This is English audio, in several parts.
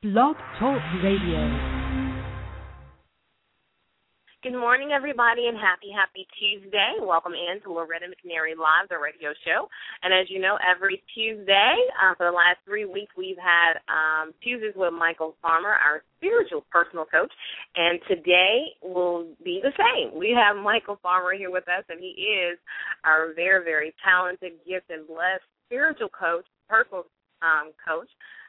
Blog Talk Radio. Good morning, everybody, and happy, happy Tuesday. Welcome in to Loretta McNary Live, the radio show. And as you know, every Tuesday uh, for the last three weeks, we've had um, Tuesdays with Michael Farmer, our spiritual personal coach. And today will be the same. We have Michael Farmer here with us, and he is our very, very talented, gifted, and blessed spiritual coach, personal um, coach.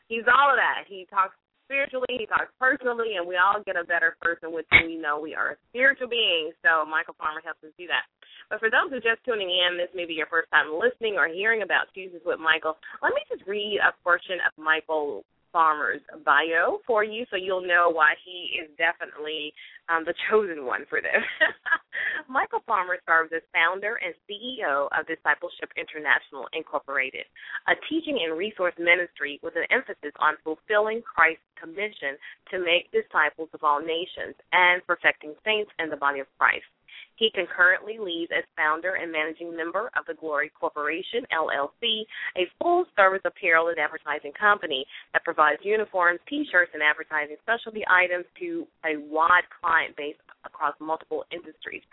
He's all of that. He talks spiritually, he talks personally, and we all get a better person with who we know we are a spiritual beings. So Michael Farmer helps us do that. But for those who are just tuning in, this may be your first time listening or hearing about Tuesdays with Michael. Let me just read a portion of Michael Farmer's bio for you so you'll know why he is definitely um, the chosen one for this. Michael Farmer serves as founder and CEO of Discipleship International Incorporated, a teaching and resource ministry with an emphasis on fulfilling Christ's commission to make disciples of all nations and perfecting saints in the body of Christ. He concurrently leads as founder and managing member of the Glory Corporation, LLC, a full service apparel and advertising company that provides uniforms, t shirts, and advertising specialty items to a wide client base across multiple industries.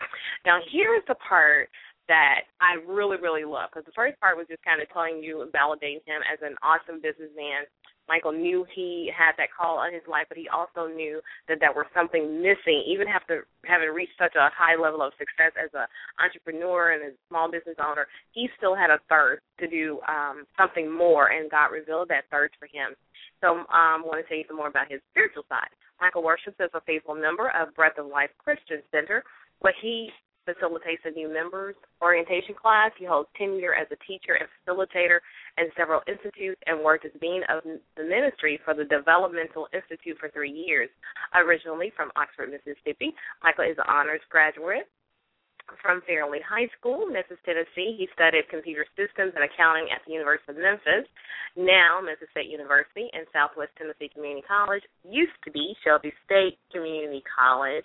Now, here's the part that I really, really love because the first part was just kind of telling you and validating him as an awesome businessman Michael knew he had that call on his life, but he also knew that there was something missing. Even after having reached such a high level of success as an entrepreneur and a small business owner, he still had a thirst to do um, something more, and God revealed that thirst for him. So um, I want to tell you some more about his spiritual side. Michael worships as a faithful member of Breath of Life Christian Center, but he facilitates a new members orientation class. He holds tenure as a teacher and facilitator in several institutes and worked as dean of the ministry for the Developmental Institute for three years. Originally from Oxford, Mississippi, Michael is an honors graduate from Fairley High School, Memphis, Tennessee. He studied computer systems and accounting at the University of Memphis, now Memphis State University and Southwest Tennessee Community College, used to be Shelby State Community College.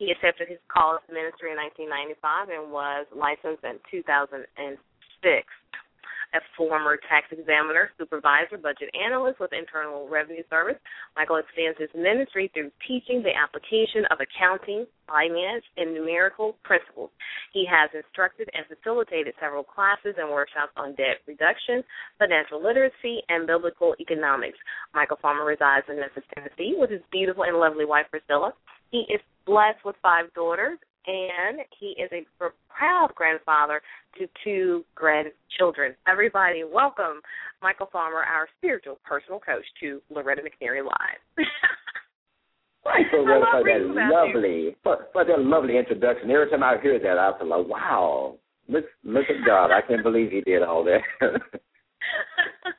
He accepted his call to ministry in 1995 and was licensed in 2006. A former tax examiner, supervisor, budget analyst with Internal Revenue Service, Michael extends his ministry through teaching the application of accounting, finance, and numerical principles. He has instructed and facilitated several classes and workshops on debt reduction, financial literacy, and biblical economics. Michael Farmer resides in Memphis, Tennessee, with his beautiful and lovely wife Priscilla. He is blessed with five daughters, and he is a proud grandfather to two grandchildren. Everybody, welcome Michael Farmer, our spiritual personal coach, to Loretta McNary Live. Thanks, Loretta, for that lovely, for, for that lovely introduction. Every time I hear that, I feel like, wow, look, look at God! I can't believe He did all that.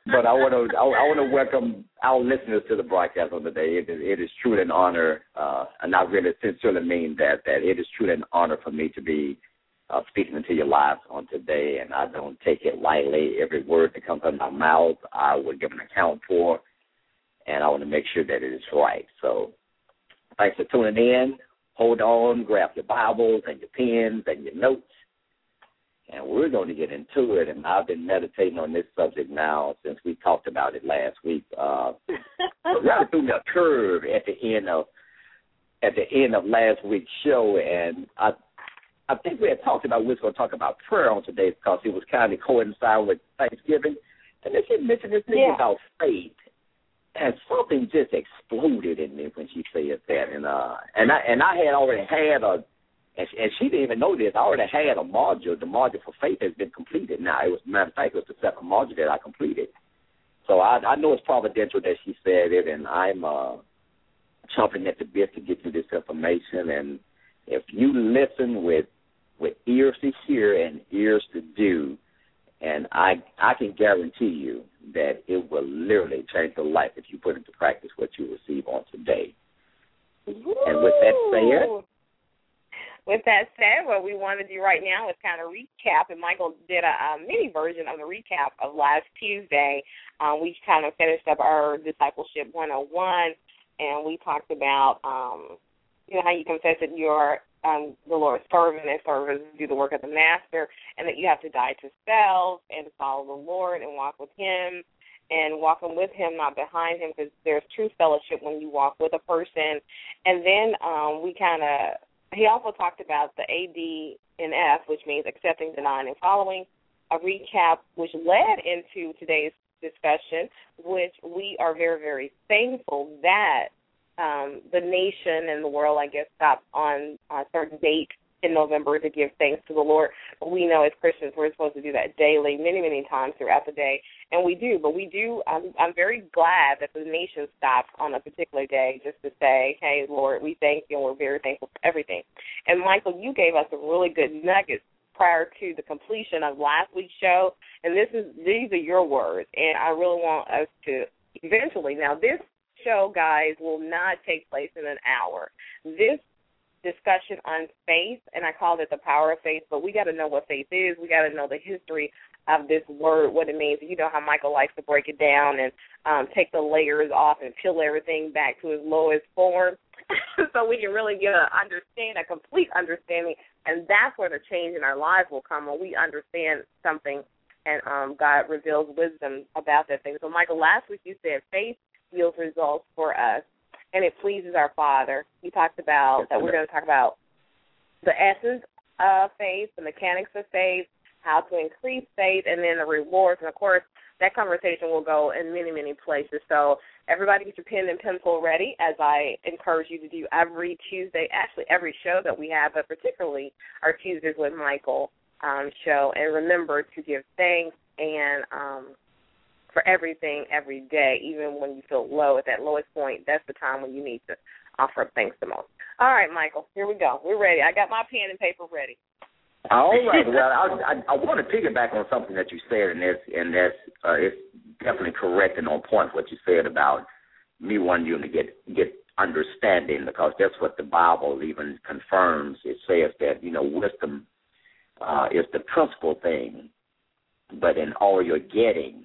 but I want to I, I want to welcome our listeners to the broadcast on today. It is, it is truly an honor, uh, and I really sincerely mean that that it is truly an honor for me to be uh, speaking into your lives on today, and I don't take it lightly. Every word that comes out of my mouth, I will give an account for, and I want to make sure that it is right. So, thanks for tuning in. Hold on, grab your Bibles and your pens and your notes and we're going to get into it. And I've been meditating on this subject now since we talked about it last week. Uh, right through the curve at the end of at the end of last week's show, and I I think we had talked about we were going to talk about prayer on today because it was kind of coincide with Thanksgiving, and then she mentioned this thing yeah. about faith. And something just exploded in me when she said that, and uh, and I and I had already had a and and she didn't even know this. I already had a module. The module for faith has been completed now. It was matter of fact, it was the second module that I completed. So I, I know it's providential that she said it, and I'm uh, chomping at the bit to get you this information. And if you listen with with ears to hear and ears to do, and I I can guarantee you that it will literally change your life if you put into practice what you receive on today. And with that said, with that said, what we want to do right now is kind of recap, and Michael did a, a mini version of the recap of last Tuesday. Um, we kind of finished up our discipleship 101, and we talked about um, you know how you confess that you're um, the Lord's servant and servants do the work of the master, and that you have to die to self and follow the Lord and walk with Him and walking with Him, not behind Him, because there's true fellowship when you walk with a person. And then um, we kind of he also talked about the AD and F, which means accepting, denying, and following. A recap which led into today's discussion, which we are very, very thankful that um, the nation and the world, I guess, stopped on a certain date in November to give thanks to the Lord. But we know as Christians we're supposed to do that daily, many, many times throughout the day, and we do. But we do. I'm, I'm very glad that the nation stopped on a particular day just to say, "Hey, Lord, we thank you, and we're very thankful for everything." And Michael, you gave us some really good nuggets prior to the completion of last week's show, and this is these are your words, and I really want us to eventually. Now, this show, guys, will not take place in an hour. This discussion on faith, and I called it the power of faith, but we got to know what faith is. We got to know the history of this word, what it means. You know how Michael likes to break it down and um, take the layers off and peel everything back to its lowest form. so we can really get a understand a complete understanding and that's where the change in our lives will come when we understand something and um God reveals wisdom about that thing. So Michael, last week you said faith yields results for us and it pleases our Father. You talked about that we're going to talk about the essence of faith, the mechanics of faith, how to increase faith, and then the rewards. And of course, that conversation will go in many, many places. So everybody get your pen and pencil ready as I encourage you to do every Tuesday, actually every show that we have, but particularly our Tuesdays with Michael um, show. And remember to give thanks and um, for everything every day, even when you feel low at that lowest point. That's the time when you need to offer up thanks the most. All right, Michael, here we go. We're ready. I got my pen and paper ready. All right. Well, I, I, I want to piggyback on something that you said, and that's and that's uh, it's definitely correct and on point what you said about me wanting you to get get understanding because that's what the Bible even confirms. It says that you know wisdom uh, is the principal thing, but in all you're getting,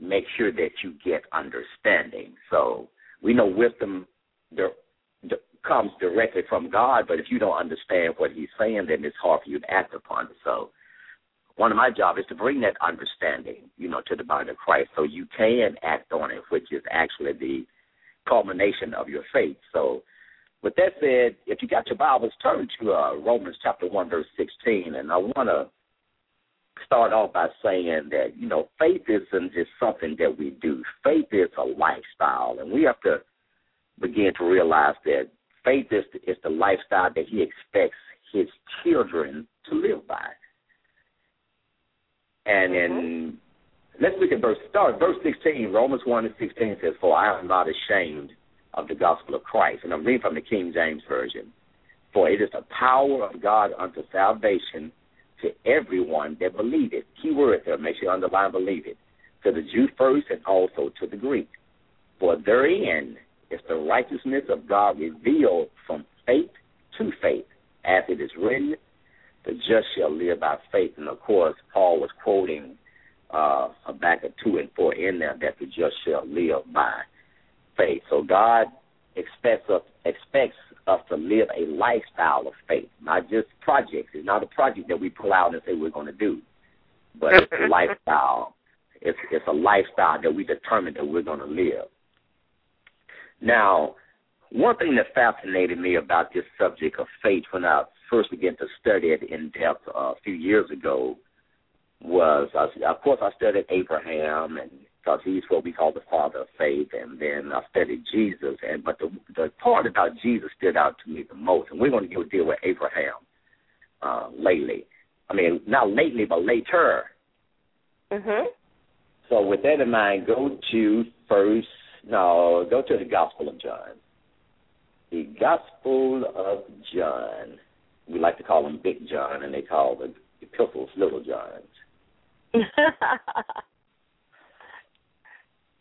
make sure that you get understanding. So we know wisdom the, the, comes directly from God, but if you don't understand what He's saying, then it's hard for you to act upon it. So one of my jobs is to bring that understanding, you know, to the body of Christ, so you can act on it, which is actually the culmination of your faith. So, with that said, if you got your Bibles, turn to uh, Romans chapter one, verse sixteen, and I want to start off by saying that you know faith isn't just something that we do. Faith is a lifestyle, and we have to begin to realize that faith is the, is the lifestyle that He expects His children to live by. And in mm-hmm. let's look at verse start verse sixteen. Romans one and sixteen says, "For I am not ashamed of the gospel of Christ," and I'm reading from the King James version. For it is the power of God unto salvation to everyone that believeth. Key word there, make sure you underline believe it. To the Jew first and also to the Greek. For therein is the righteousness of God revealed from faith to faith, as it is written, the just shall live by faith. And of course, Paul was quoting uh, Habakkuk 2 and 4 in there that the just shall live by faith. So God expects us expects us to live a lifestyle of faith, not just projects. It's not a project that we pull out and say we're going to do, but it's a lifestyle. It's it's a lifestyle that we determine that we're going to live. Now, one thing that fascinated me about this subject of faith when I first began to study it in depth uh, a few years ago was, uh, of course, I studied Abraham and because he's what we call the father of faith. And then I studied Jesus, and but the the part about Jesus stood out to me the most. And we're going to go deal with Abraham uh, lately. I mean, not lately, but later. Mhm. So with that in mind, go to first. No, go to the Gospel of John. The Gospel of John. We like to call him Big John, and they call the epistles Little Johns.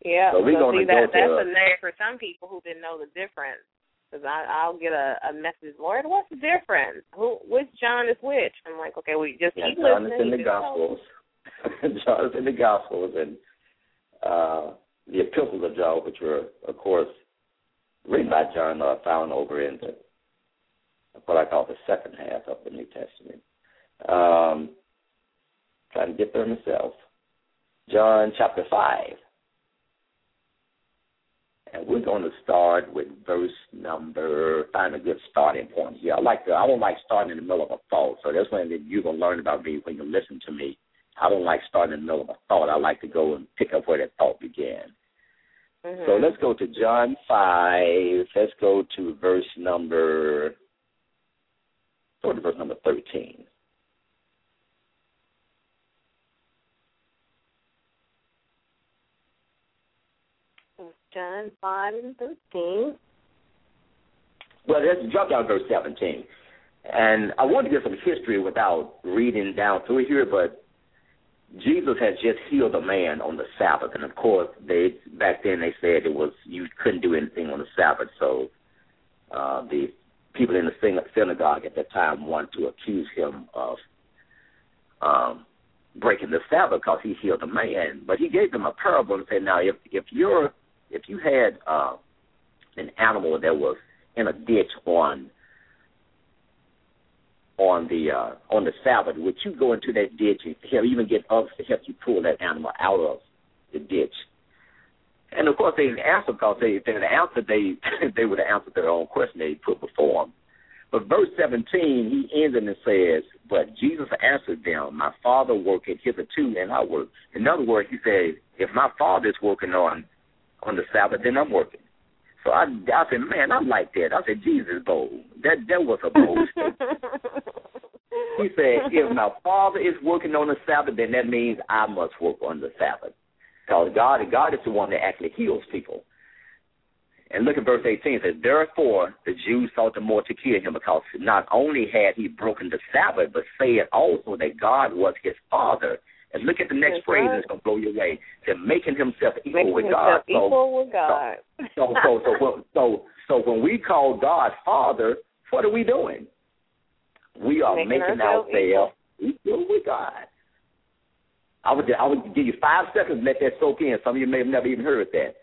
yeah, so we're so going see, to go that, to that's a name for some people who didn't know the difference. Because I'll get a, a message, Lord, what's the difference? Who, which John is which? I'm like, okay, we just yeah, keep John listening. is in the Gospels. John is in the Gospels, and uh, the epistles of John, which were, of course, written by John, are found over in the what I call the second half of the New Testament. Um, trying to get there myself. John chapter five. And we're going to start with verse number. Find a good starting point here. I like to. I don't like starting in the middle of a thought. So that's when you're gonna learn about me when you listen to me. I don't like starting in the middle of a thought. I like to go and pick up where that thought began. Mm-hmm. So let's go to John five. Let's go to verse number. Go to verse number thirteen. John 5 and 13. Well, let's jump down to verse 17. And I want to give some history without reading down through here, but Jesus had just healed a man on the Sabbath, and of course, they back then they said it was you couldn't do anything on the Sabbath, so uh, the people in the synagogue at that time wanted to accuse him of um, breaking the Sabbath because he healed a man. But he gave them a parable and said, "Now, if if you're if you had uh, an animal that was in a ditch on on the uh, on the Sabbath, would you go into that ditch and help, even get others to help you pull that animal out of the ditch? And of course, they didn't answer because they, if they they they would have answered their own question they put before them. But verse 17, he ends and says, But Jesus answered them, My Father worketh hitherto, and I work. In other words, he said, If my Father is working on on the Sabbath, then I'm working. So I, I said, man, I'm like that. I said, Jesus bold. That that was a bold statement. He said, if my Father is working on the Sabbath, then that means I must work on the Sabbath. Because God, God is the one that actually heals people. And look at verse 18. It says, Therefore the Jews sought the more to kill him, because not only had he broken the Sabbath, but said also that God was his Father. And look at the next That's phrase, right. and it's going to blow you away. That making himself equal Making with himself God. So- equal with God. so so so when- so so when we call God Father, what are we doing? We are Making making, ourselves ourselves equal with God. I would I would give you five seconds to let that soak in. Some of you may have never even heard that.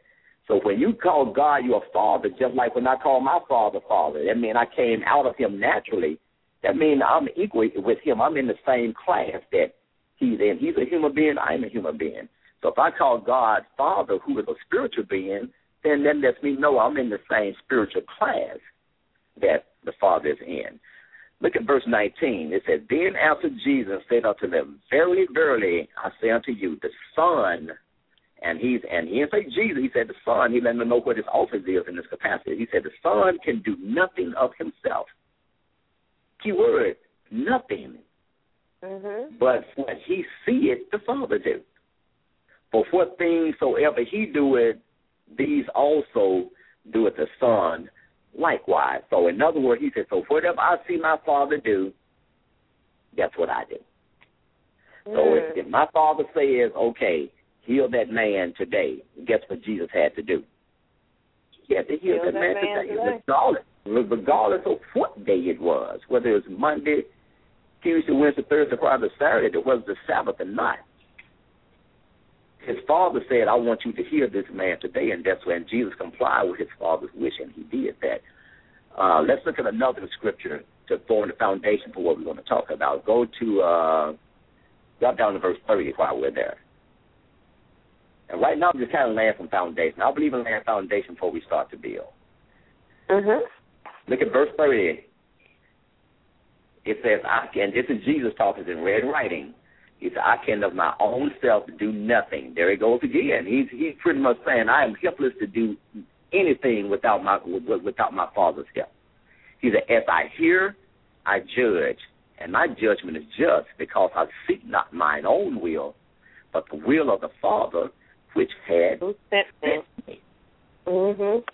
So when you call God your Father, just like when I call my Father Father, that means I came out of Him naturally. That means I'm equal with Him. I'm in the same class that He's in. He's a human being. I'm a human being. So if I call God Father, who is a spiritual being, then that lets me know I'm in the same spiritual class that the Father is in. Look at verse 19. It says, Then answered Jesus said unto them, Verily, verily, I say unto you, the Son, and he's and he didn't say Jesus, he said the Son. He let them know what his office is in this capacity. He said the Son can do nothing of himself. Key word, nothing. Mhm. But what he seeth the Father do. For what things soever he doeth, these also doeth the Son likewise. So in other words, he said, So whatever I see my Father do, that's what I do. So if, if my Father says, Okay, heal that man today, guess what Jesus had to do? He had to heal, Heal that, that man, man today, today. regardless, regardless of what day it was, whether it was Monday, Tuesday, Wednesday, Thursday, Friday, Saturday, it was the Sabbath or not. His father said, I want you to heal this man today, and that's when Jesus complied with his father's wish, and he did that. Uh, let's look at another scripture to form the foundation for what we're going to talk about. Go to, uh, drop down to verse 30 while we're there. And right now, I'm just kind of laying some foundation. I believe in laying foundation before we start to build. Mhm. Look at verse 30. It says, I can, this is Jesus talking in red writing. He said, I can of my own self do nothing. There he goes again. He's, he's pretty much saying, I am helpless to do anything without my, without my Father's help. He said, as I hear, I judge, and my judgment is just because I seek not mine own will, but the will of the Father which had sent me? Mhm.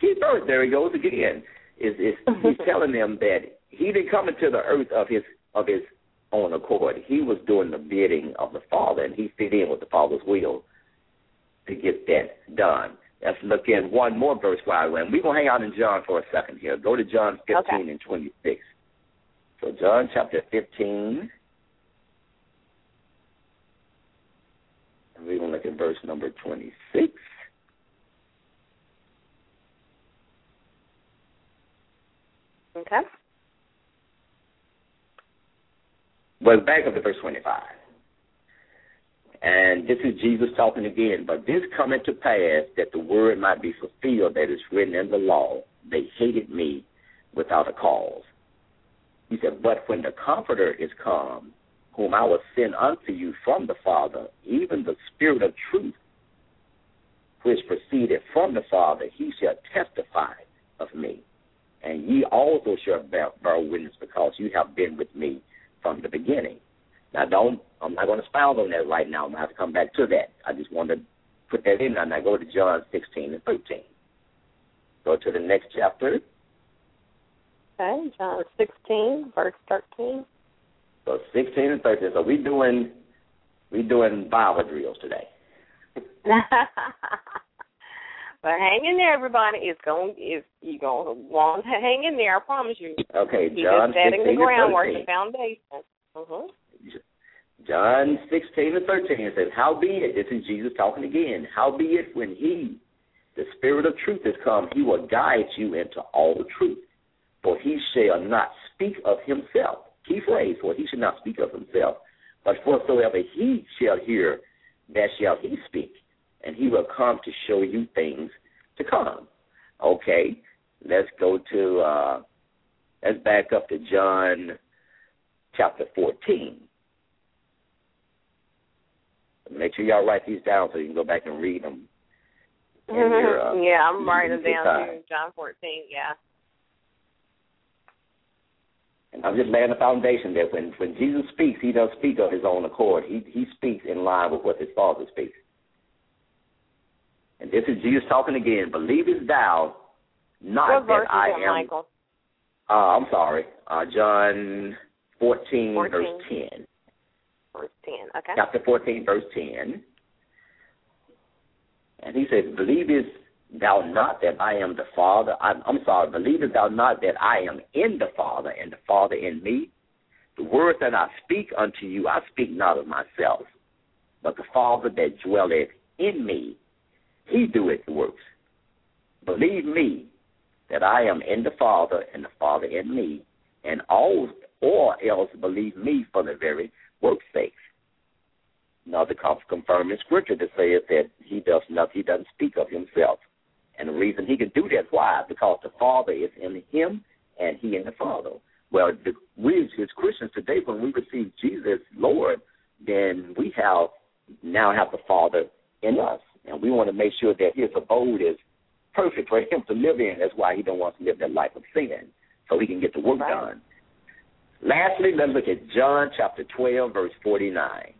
He first, there he goes again. Is is he's telling them that he didn't come into the earth of his of his own accord. He was doing the bidding of the Father, and he fit in with the Father's will to get that done. Let's look in one more verse while we're We're going to hang out in John for a second here. Go to John 15 okay. and 26. So, John chapter 15. And we're going to look at verse number 26. Okay. Well, back up to verse 25. And this is Jesus talking again. But this coming to pass that the word might be fulfilled that is written in the law. They hated me without a cause. He said, But when the Comforter is come, whom I will send unto you from the Father, even the Spirit of truth, which proceeded from the Father, he shall testify of me. And ye also shall bear, bear witness because you have been with me from the beginning. Now, don't, I'm not going to expound on that right now. I'm going to have to come back to that. I just want to put that in and I go to John 16 and 13. Go to the next chapter. Okay, John 16, verse 13. So 16 and 13. So we doing we doing Bible drills today. but hang in there, everybody. It's going. It's you gonna want to hang in there. I promise you. Okay, He's John just setting 16 the groundwork, the foundation. Mm-hmm. John 16 and 13 it says, "How be it? this is Jesus talking again, How be it when he, the Spirit of truth, is come, he will guide you into all the truth. For he shall not speak of himself. Key phrase, for he shall not speak of himself. But whatsoever he shall hear, that shall he speak. And he will come to show you things to come. Okay, let's go to, uh, let's back up to John chapter 14. Make sure y'all write these down so you can go back and read them. in your, uh, yeah, I'm writing them down time. too. John 14. Yeah. And I'm just laying the foundation that when, when Jesus speaks, he doesn't speak of his own accord. He he speaks in line with what his Father speaks. And this is Jesus talking again. Believest thou not what verse that I am? Michael? Uh, I'm sorry, uh, John 14, 14. verse 10. Verse 10. Okay. chapter 14, verse 10. And he says, Believest thou not that I am the Father? I'm, I'm sorry, believest thou not that I am in the Father and the Father in me? The words that I speak unto you, I speak not of myself, but the Father that dwelleth in me, he doeth the works. Believe me that I am in the Father and the Father in me, and all or else believe me for the very work's sake. Now the confirming scripture that says that he does not he doesn't speak of himself. And the reason he can do that, why? Because the Father is in him and he in the Father. Well, the, we as Christians today, when we receive Jesus Lord, then we have now have the Father in us, and we want to make sure that His abode is perfect for Him to live in. That's why He don't want to live that life of sin, so He can get the work Right. done. Lastly, let's look at John chapter twelve, verse forty-nine.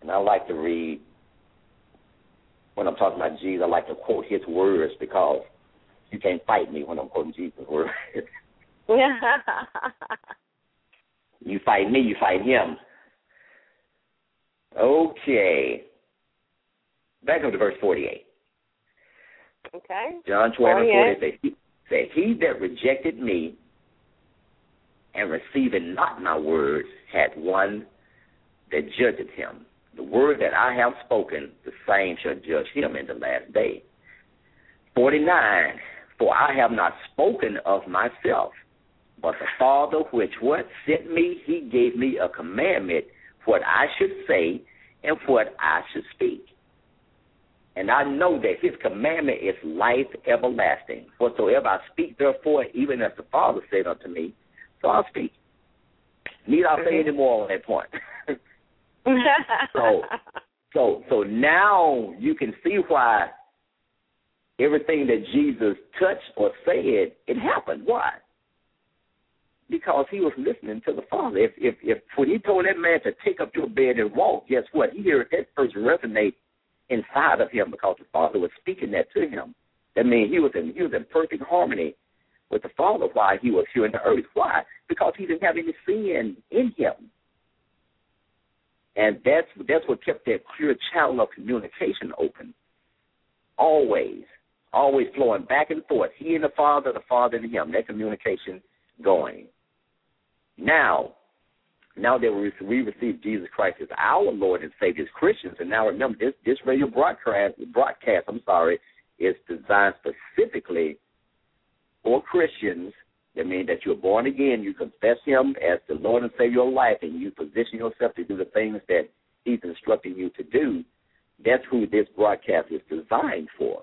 And I like to read when I'm talking about Jesus. I like to quote his words because you can't fight me when I'm quoting Jesus' words. you fight me, you fight him. Okay. Back up to verse 48. okay. John 12 and 48. 40 says, he, that rejected me and receiving not my words had one that judgeth him. The word that I have spoken, the same shall judge him in the last day. 49. For I have not spoken of myself, but the Father which what sent me, he gave me a commandment what I should say and what I should speak. And I know that his commandment is life everlasting. Whatsoever I speak, therefore, even as the Father said unto me, so I'll speak. Need I say mm-hmm. any more on that point? So- so so now you can see why everything that Jesus touched or said, it happened. Why? Because he was listening to the Father. If if if when he told that man to take up your bed and walk, guess what? He heard that person resonate inside of him because the Father was speaking that to him. That means he was in he was in perfect harmony with the Father while he was here in the earth. Why? Because he didn't have any sin in him. And that's that's what kept that clear channel of communication open. Always. Always flowing back and forth. He and the Father, the Father and him. That communication going. Now, now that we, receive Jesus Christ as our Lord and Savior as Christians, and now remember this this radio broadcast broadcast, I'm sorry, is designed specifically for Christians that means that you're born again, you confess Him as the Lord and Savior of life, and you position yourself to do the things that He's instructing you to do. That's who this broadcast is designed for,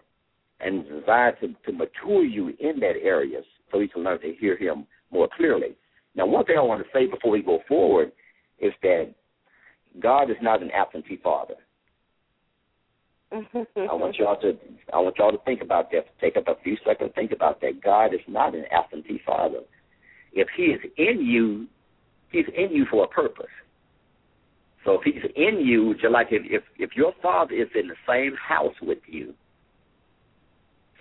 and desire to, to mature you in that area so you can learn to hear Him more clearly. Now, one thing I want to say before we go forward is that God is not an absentee father. Mm-hmm. I want y'all to I want y'all to think about that. Take up a few seconds think about that. God is not an absentee father. If he is in you, he's in you for a purpose. So if he's in you, just like if if, if your father is in the same house with you,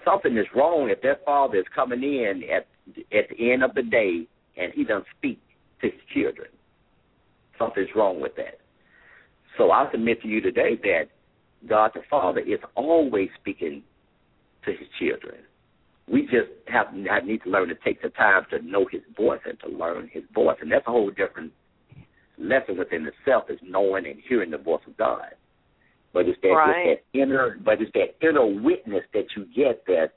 something is wrong if that father is coming in at at the end of the day and he doesn't speak to his children. Something's wrong with that. So I submit to you today that God the Father is always speaking to his children. We just have, have need to learn to take the time to know his voice and to learn his voice. And that's a whole different lesson within itself is knowing and hearing the voice of God. But it's that, right. it's that inner but it's that inner witness that you get that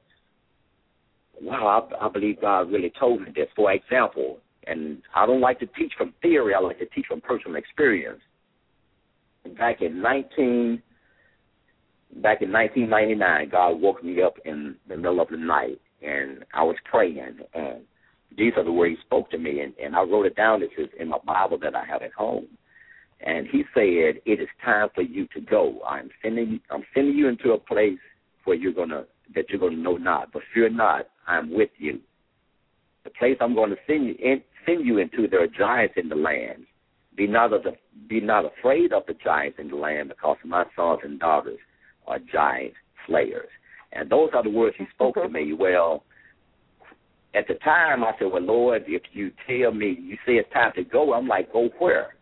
wow, I, I believe God really told me this. For example, and I don't like to teach from theory, I like to teach from personal experience. Back in nineteen back in 1999, God woke me up in the middle of the night, and I was praying, and these are the words He spoke to me, and, and I wrote it down. This is in my Bible that I have at home, and He said, "It is time for you to go. I'm sending I'm sending you into a place where you're gonna that you're gonna know not, but fear not. I'm with you. The place I'm going to send you in, send you into, there are giants in the land. Be not of the, be not afraid of the giants in the land, because my sons and daughters are giant slayers. And those are the words he spoke to me. Well, at the time, I said, Well, Lord, if you tell me, you say it's time to go, I'm like, Go where?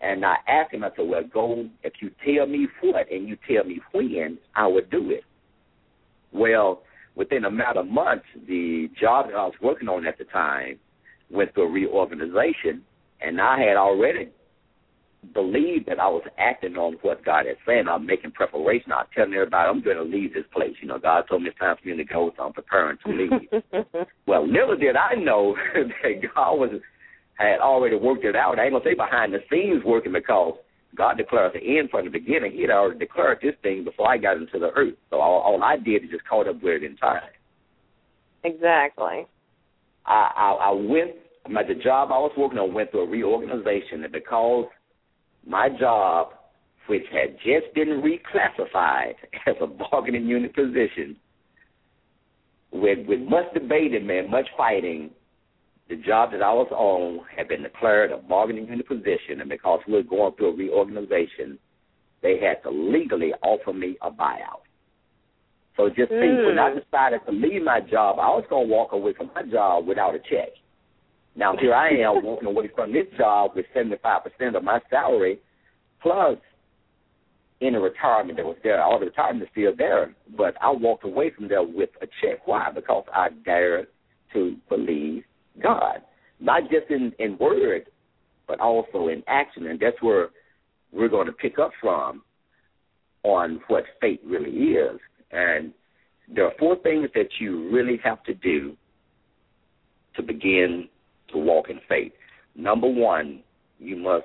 And I asked him, I said, Well, go, if you tell me what and you tell me when, I would do it. Well, within a matter of months, the job that I was working on at the time went through a reorganization, and I had already believed that I was acting on what God had said. I'm making preparation. I'm telling everybody I'm going to leave this place. You know, God told me it's time for me to go, so I'm preparing to leave. well, little did I know that God was had already worked it out. I ain't gonna say behind the scenes working because God declared the end from the beginning. He had already declared this thing before I got into the earth. So all, all I did is just caught up with it in time. Exactly. I, I, I went. My the job I was working on went through a reorganization, and because my job, which had just been reclassified as a bargaining unit position, with with much debating and much fighting, the job that I was on had been declared a bargaining unit position, and because we were going through a reorganization, they had to legally offer me a buyout. So just think, Mm. when I decided to leave my job, I was going to walk away from my job without a check. Now here I am walking away from this job with seventy five percent of my salary, plus any retirement that was there. All the retirement is still there, but I walked away from there with a check. Why? Because I dared to believe God, not just in in word, but also in action, and that's where we're going to pick up from on what faith really is. And there are four things that you really have to do to begin to walk in faith. Number one, you must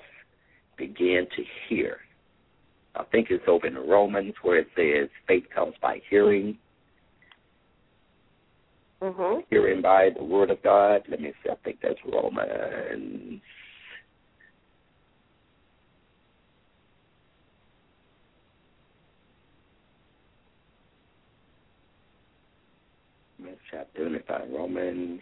begin to hear. I think it's over in Romans where it says faith comes by hearing, Mhm. hearing by the word of God. Let me see, I think that's Romans. Chapter, me find Romans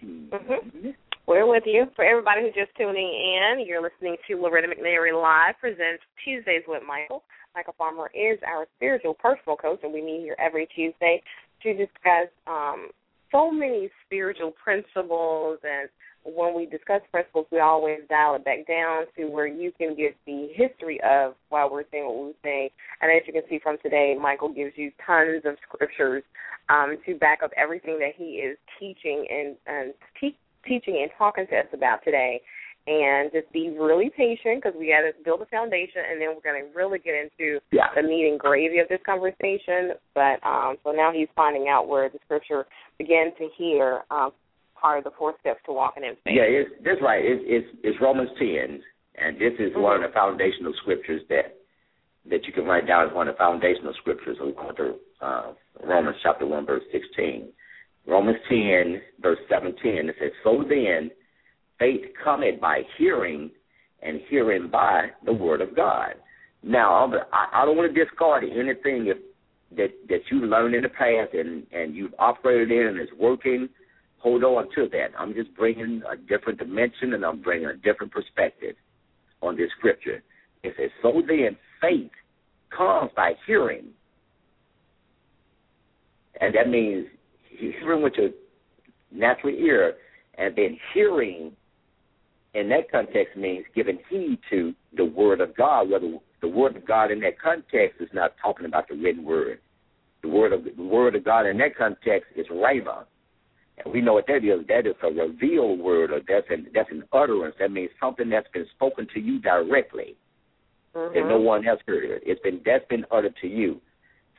2. Mhm. We're with you. For everybody who's just tuning in, you're listening to Loretta McNary Live presents Tuesdays with Michael. Michael Farmer is our spiritual personal coach, and we meet here every Tuesday to discuss um, so many spiritual principles. And when we discuss principles, we always dial it back down to where you can get the history of why we're saying what we're saying. And as you can see from today, Michael gives you tons of scriptures um, to back up everything that he is teaching and, and te- teaching and talking to us about today. And just be really patient because we got to build a foundation, and then we're going to really get into Yeah. the meat and gravy of this conversation. But um, so now he's finding out where the scripture began to hear um, part of the four steps to walking in faith. Yeah, it's that's right. It's it's, it's Romans ten, and this is one of the foundational scriptures that that you can write down as one of the foundational scriptures of the uh, Romans chapter one verse sixteen. Romans ten verse seventeen it says, So then faith cometh by hearing, and hearing by the word of God. Now I don't want to discard anything if, that that you learned in the past and and you've operated in and is working hold on to that. I'm just bringing a different dimension and I'm bringing a different perspective on this scripture. It says, So then faith comes by hearing. And that means hearing with your natural ear and then hearing in that context means giving heed to the word of God, whether the word of God in that context is not talking about the written word. The word of the word of God in that context is rhema. And we know what that is. That is a revealed word, or that's an that's an utterance. That means something that's been spoken to you directly Mhm. that no one else heard it. It's been that's been uttered to you.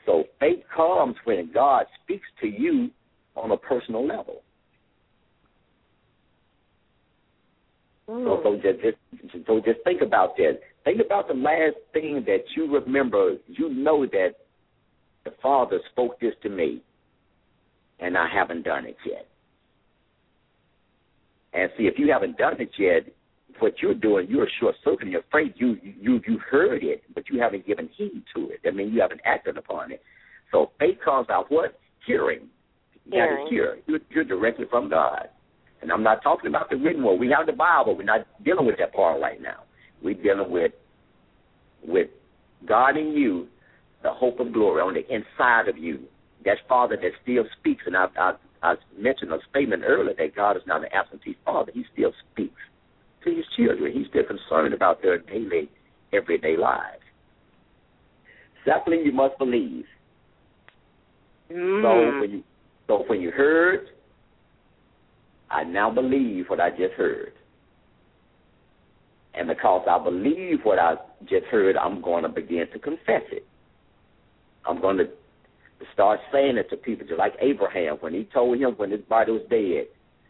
So faith comes when God speaks to you on a personal level. So, so mm. just, just so just think about that. Think about the last thing that you remember. You know that the Father spoke this to me, and I haven't done it yet. And see, if you haven't done it yet, what you're doing, you're short circuiting faith. You you you heard it, but you haven't given heed to it. That means you haven't acted upon it. So faith comes out what? Hearing. You got Hearing. to hear. You're, you're directly from God. And I'm not talking about the written word. We have the Bible. We're not dealing with that part right now. We're dealing with with God in you, the hope of glory on the inside of you. That Father that still speaks. And I, I, I mentioned a statement earlier that God is not an absentee Father. He still speaks to His children. He's still concerned about their daily, everyday lives. Secondly, you must believe. So Mm. when you so when you heard, I now believe what I just heard. And because I believe what I just heard, I'm going to begin to confess it. I'm going to start saying it to people, just like Abraham when he told him when his body was dead,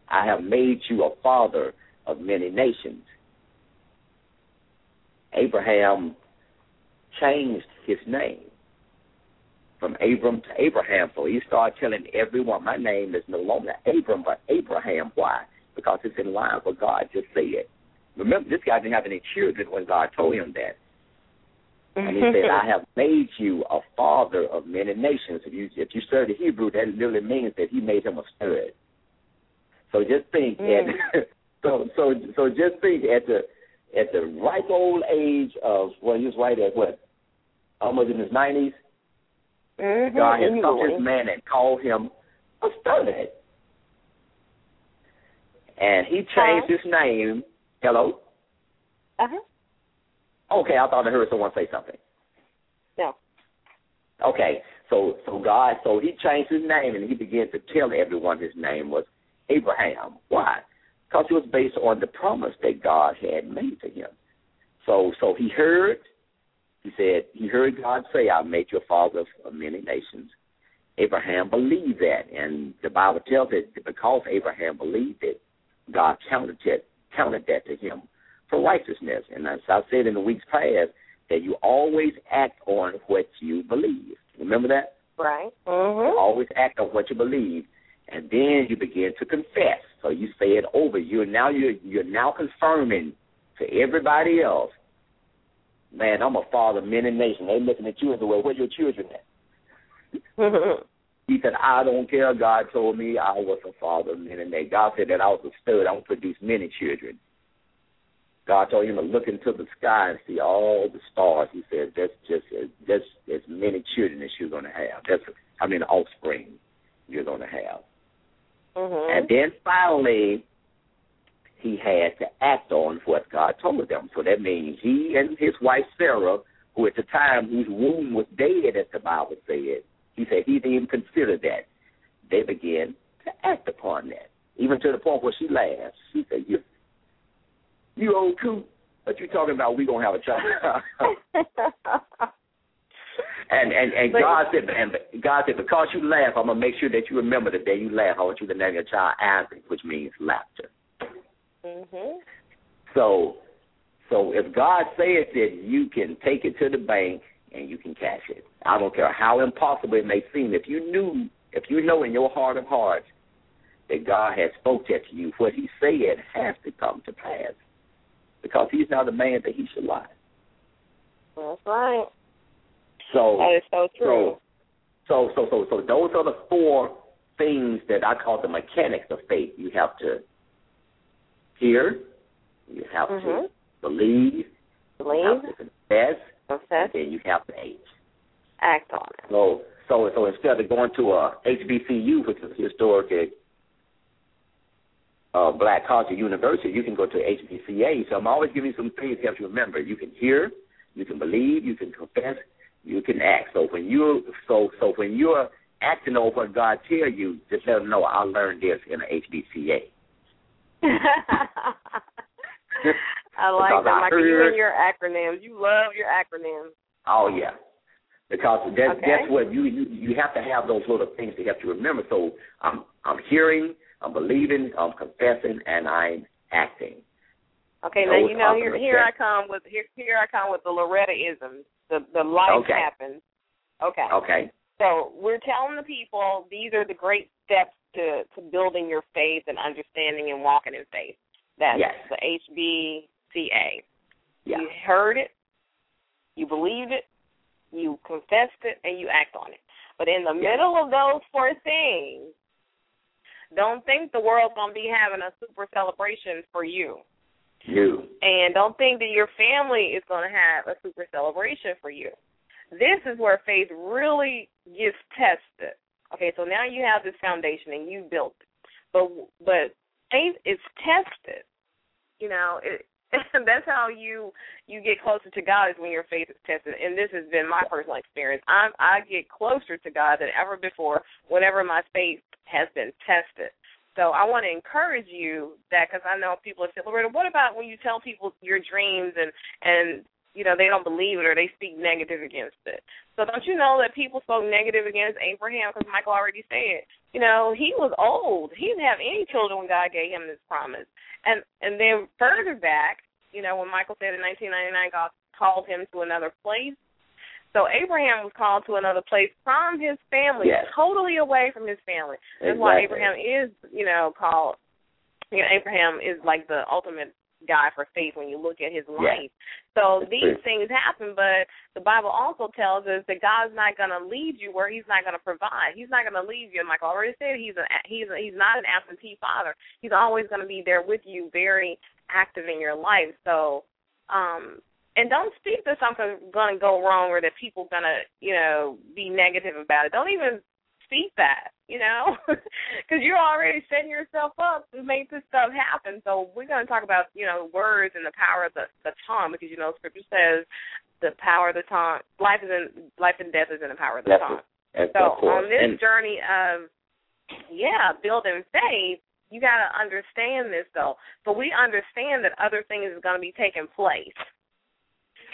I have made you a father of many nations. Abraham changed his name from Abram to Abraham. So he started telling everyone, my name is no longer Abram, but Abraham. Why? Because it's in line with God just said. Remember, this guy didn't have any children when God told him that. And he said, I have made you a father of many nations. If you if you study Hebrew, that literally means that he made him a stud. So just think Mm. at so so so just think at the at the ripe old age of well he was right at what? Almost in his nineties, Mhm. God had come to this man and called him a stud. And he changed his name. Hello? Uh-huh. Okay, I thought I heard someone say something. No. Okay, so so God, so he changed his name and he began to tell everyone his name was Abraham. Why? Because it was based on the promise that God had made to him. So so he heard. He said he heard God say, "I made you a father of, many nations." Abraham believed that, and the Bible tells it that because Abraham believed it, God counted it counted that to him for righteousness. And as I said in the weeks past, that you always act on what you believe. Remember that? Right. You Mhm. always act on what you believe, and then you begin to confess. So you say it over. You're now you're you're now confirming to everybody else. Man, I'm a father of many nations. They looking at you and say, "Well, where your children at?" He said, I don't care. God told me I was a father of men and that God said that I was a stud. I would produce many children. God told him to look into the sky and see all the stars. He said, that's just that's as many children as you're going to have. That's I mean, offspring you're going to have. Mm-hmm. And then finally, he had to act on what God told them. So that means he and his wife Sarah, who at the time whose womb was dead, as the Bible said, he said he didn't even consider that. They began to act upon that, even to the point where she laughed. She said, "You, you old coot, but you talking about we gonna have a child?" and and and But- God said, and God said, because you laugh, I'm gonna make sure that you remember the day you laugh. I want you to name your child Isaac, which means laughter. So, so if God says it, you can take it to the bank and you can cash it. I don't care how impossible it may seem. If you knew, if you know in your heart of hearts that God has spoke that to you, what He said has to come to pass, because He's not a man that He should lie. That's right. So, That is so true. so, so, so, so, so those are the four things that I call the mechanics of faith. You have to hear, you have to Mhm. believe, you have to confess, confess, and then you have to act. act on it. So, so, so instead of going to a HBCU, which is a historic uh, Black Culture University, you can go to HBCA. So I'm always giving you some things to help you remember. You can hear, you can believe, you can confess, you can act. So when you so so when you're acting on what God tell you, just let them know I learned this in an HBCA. I like that, I and your acronyms. You love your acronyms. Oh yeah, because that's Okay. that's what you, you you have to have those little things to help you remember. So I'm I'm hearing, I'm believing, I'm confessing, and I'm acting. Okay, now you know here here I come with here here I come with the Loretta isms. The the life Okay. happens. Okay. Okay. So we're telling the people these are the great steps to to building your faith and understanding and walking in faith. That's Yes. the HBCA. Yeah. You heard it, you believed it, you confessed it, and you act on it. But in the Yeah. middle of those four things, don't think the world's gonna be having a super celebration for you. You. And don't think that your family is going to have a super celebration for you. This is where faith really gets tested. Okay, so now you have this foundation and you built it, but but faith is tested. You know, it, that's how you you get closer to God is when your faith is tested. And this has been my personal experience. I I get closer to God than ever before whenever my faith has been tested. So I want to encourage you that because I know people are saying, Loretta, what about when you tell people your dreams and and you know they don't believe it or they speak negative against it? So don't you know that people spoke negative against Abraham because Michael already said, you know, he was old. He didn't have any children when God gave him this promise. And and then further back, you know, when Michael said in 1999 God called him to another place. So Abraham was called to another place from his family, Yes. totally away from his family. That's why Abraham is, you know, called. You know, Abraham is like the ultimate guy for faith when you look at his life. So That's these true. things happen, but the Bible also tells us that God's not going to lead you where He's not going to provide. He's not going to leave you. And I already said He's a He's a, He's not an absentee father. He's always going to be there with you, very active in your life. So, um, and don't speak that something's going to go wrong or that people going to, you know, be negative about it. Don't even speak that, you know, because you're already setting yourself up to make this stuff happen. So we're going to talk about, you know, words and the power of the, the tongue because, you know, Scripture says the power of the tongue, life is in life and death is in the power of the That's tongue. So on this and, journey of yeah, building faith, you got to understand this though. So we understand that other things is going to be taking place.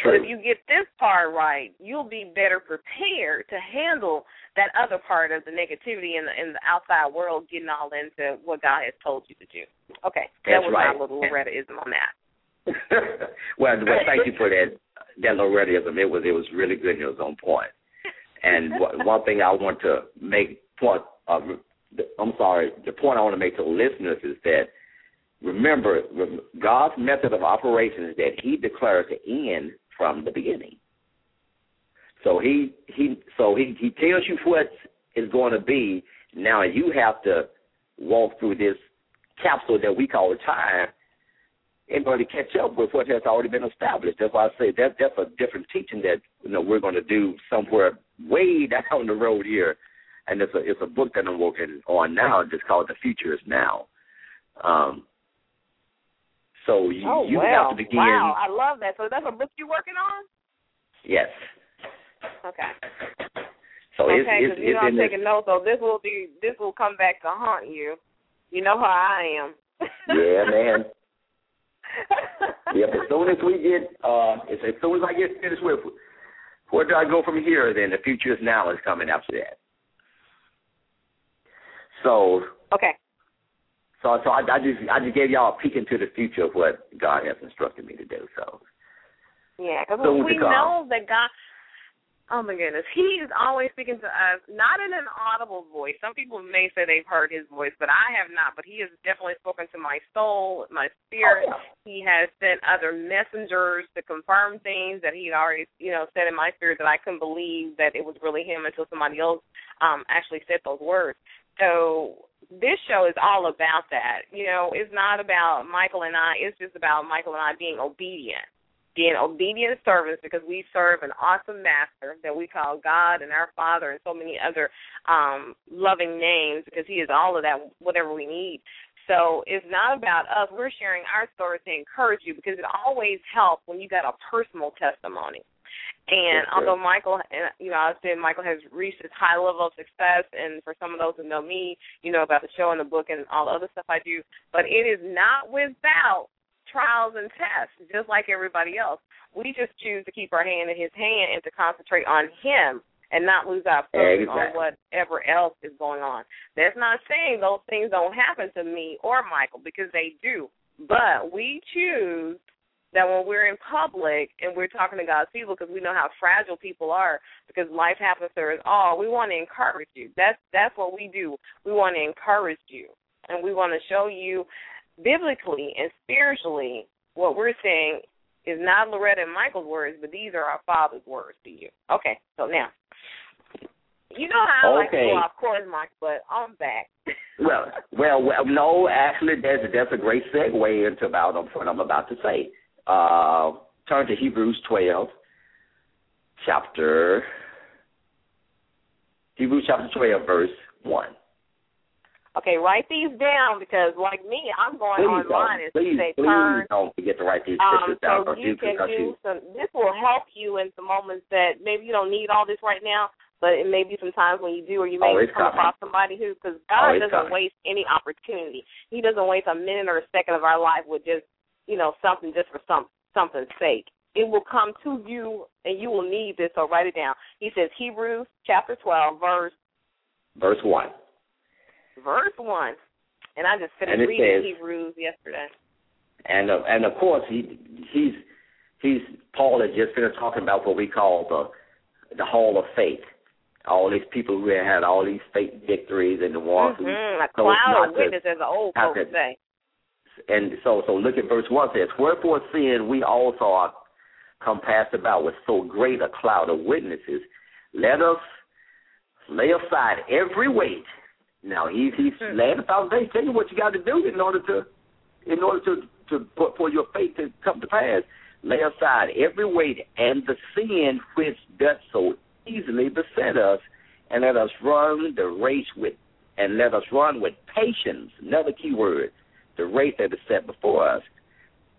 True. But if you get this part right, you'll be better prepared to handle that other part of the negativity in the in the outside world getting all into what God has told you to do. Okay, that was right. my little Lorettaism on that. well, well, thank you for that that Lorettism. It was it was really good. and It was on point. And one- one thing I want to make point. Uh, I'm sorry. The point I want to make to listeners is that remember God's method of operation is that He declares the end from the beginning. So he he so he he tells you what is going to be now you have to walk through this capsule that we call time in order to catch up with what has already been established. That's why I say that that's a different teaching that you know we're going to do somewhere way down the road here, and it's a it's a book that I'm working on now. It's called The Future Is Now. Um, so you, oh, you have to begin. Wow, I love that. So that's a book you're working on. Yes. Okay. So okay, it's, it's, you know it's I'm in taking notes. So this will be this will come back to haunt you. You know how I am. yeah, man. yep. As soon as we get, uh, as, as soon as I get finished with, where do I go from here? Then the future is now is coming after that. So. Okay. So, so I, I just, I just gave y'all a peek into the future of what God has instructed me to do. So. Yeah, because Soon we know that God. Oh my goodness, He is always speaking to us, not in an audible voice. Some people may say they've heard His voice, but I have not. But He has definitely spoken to my soul, my spirit. Oh, yeah. He has sent other messengers to confirm things that He had already, you know, said in my spirit that I couldn't believe that it was really Him until somebody else um actually said those words. So this show is all about that. You know, it's not about Michael and I. It's just about Michael and I being obedient being obedient servants because we serve an awesome master that we call God and our Father and so many other um loving names because he is all of that whatever we need. So it's not about us. We're sharing our story to encourage you because it always helps when you got a personal testimony. And although Michael, and you know, I said Michael has reached this high level of success, and for some of those who know me, you know about the show and the book and all the other stuff I do, but it is not without trials and tests, just like everybody else. We just choose to keep our hand in His hand and to concentrate on Him and not lose our focus on whatever else is going on. That's not saying those things don't happen to me or Michael because they do, but we choose that when we're in public and we're talking to God's people because we know how fragile people are because life happens to us all, we want to encourage you. That's that's what we do. We want to encourage you and we want to show you biblically and spiritually what we're saying is not Loretta and Michael's words, but these are our Father's words to you. Okay, so now you know how I like to go off course, Mike, but I'm back. Well, well, well, no. Actually, that's that's a great segue into about what I'm about to say. Uh, turn to Hebrews 12, chapter Hebrews chapter 12, verse one. Okay, write these down because, like me, I'm going Please online and please, say please turn. don't forget to write these Um, scriptures down. so you can do some. This will help you in some moments that maybe you don't need all this right now, but it may be some times when you do, or you may Oh, come coming. across somebody who, because Oh, God doesn't coming. waste any opportunity. He doesn't waste a minute or a second of our life with just, you know, something just for some something's sake. It will come to you, and you will need this. So write it down. He says Hebrews chapter twelve, verse verse one. verse one, and I just finished reading says- Hebrews yesterday. And uh, and of course he he's he's Paul has just been talking about what we call the the hall of faith. All these people who had all these faith victories and the ones who Mm-hmm. A cloud of witness, as the old folks say. And so so look at verse one says, Wherefore seeing we also are compassed about with so great a cloud of witnesses, let us lay aside every weight. Now he's he's laying the foundation, tell you what you got to do in order to in order to to put for your faith to come to pass. Lay aside every weight and the sin which doth so easily beset us, and let us run the race with and let us run with patience. Another key word the race that is set before us.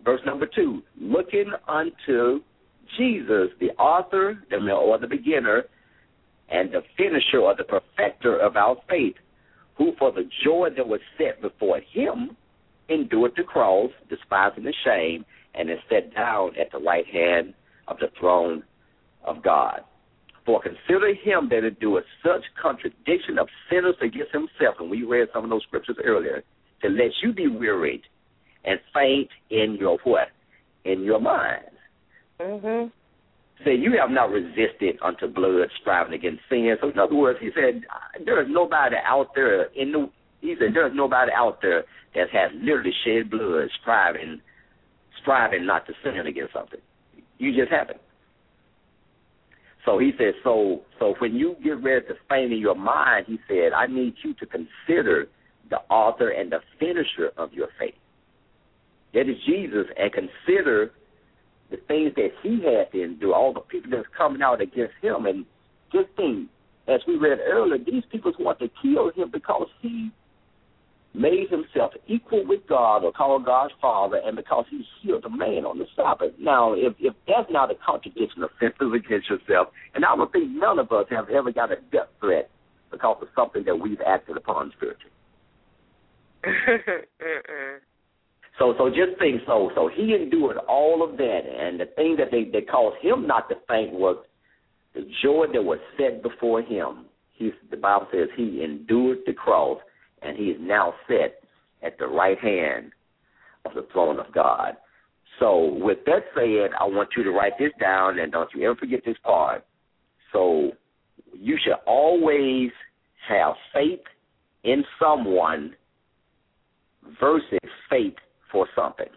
Verse number two, looking unto Jesus, the author the, or the beginner, and the finisher or the perfecter of our faith, who for the joy that was set before him endured the cross, despising the shame, and is set down at the right hand of the throne of God. For consider him that endureth such contradiction of sinners against himself, and we read some of those scriptures earlier, to let you be wearied and faint in your what? In your mind. Mm-hmm. Say you have not resisted unto blood, striving against sin. So in other words, he said there is nobody out there in the. He said there is nobody out there that has literally shed blood, striving, striving not to sin against something. You just haven't. So he said, so so when you get ready to faint in your mind, he said, I need you to consider the author and the finisher of your faith. That is Jesus, and consider the things that he had to endure, all the people that's coming out against him, and just think, as we read earlier, these people want to kill him because he made himself equal with God or called God's Father, and because he healed a man on the Sabbath. Now, if if that's not a contradiction of sentences against yourself, and I don't think none of us have ever got a death threat because of something that we've acted upon spiritually. so so just think so so he endured all of that and the thing that they, they caused him not to faint was the joy that was set before him. He the Bible says he endured the cross and he is now set at the right hand of the throne of God. So with that said, I want you to write this down and don't you ever forget this part. So you should always have faith in someone versus faith for something.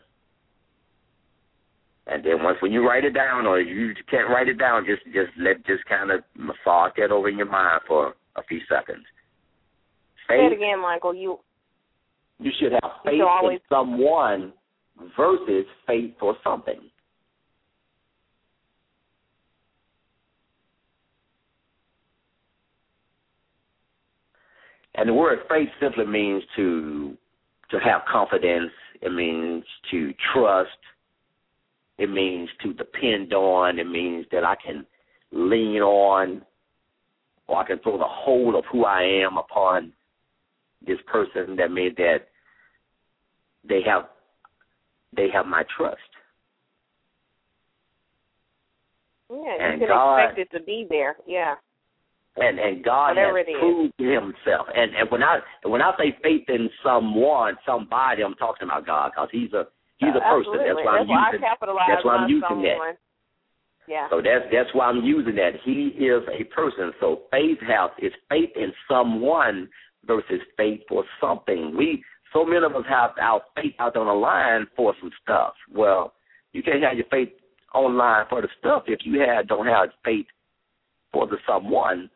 And then once when you write it down, or you can't write it down, just just let just kind of massage that over in your mind for a few seconds. Faith, Say it again, Michael. You you should have faith always... in someone versus faith for something. And the word faith simply means to to have confidence. It means to trust. It means to depend on. It means that I can lean on, or I can throw the whole of who I am upon this person. That made that they have they have my trust. Yeah, and you can God, expect it to be there. Yeah and and God Whatever has proved Himself. And and when I when I say faith in someone, somebody, I'm talking about God because He's a He's a uh, person. That's why I'm using. That's why I'm using someone. that. Yeah. So that's that's why I'm using that. He is a person. So faith has is faith in someone versus faith for something. We so many of us have our faith out on the line for some stuff. Well, you can't have your faith online for the stuff if you have don't have faith for the someone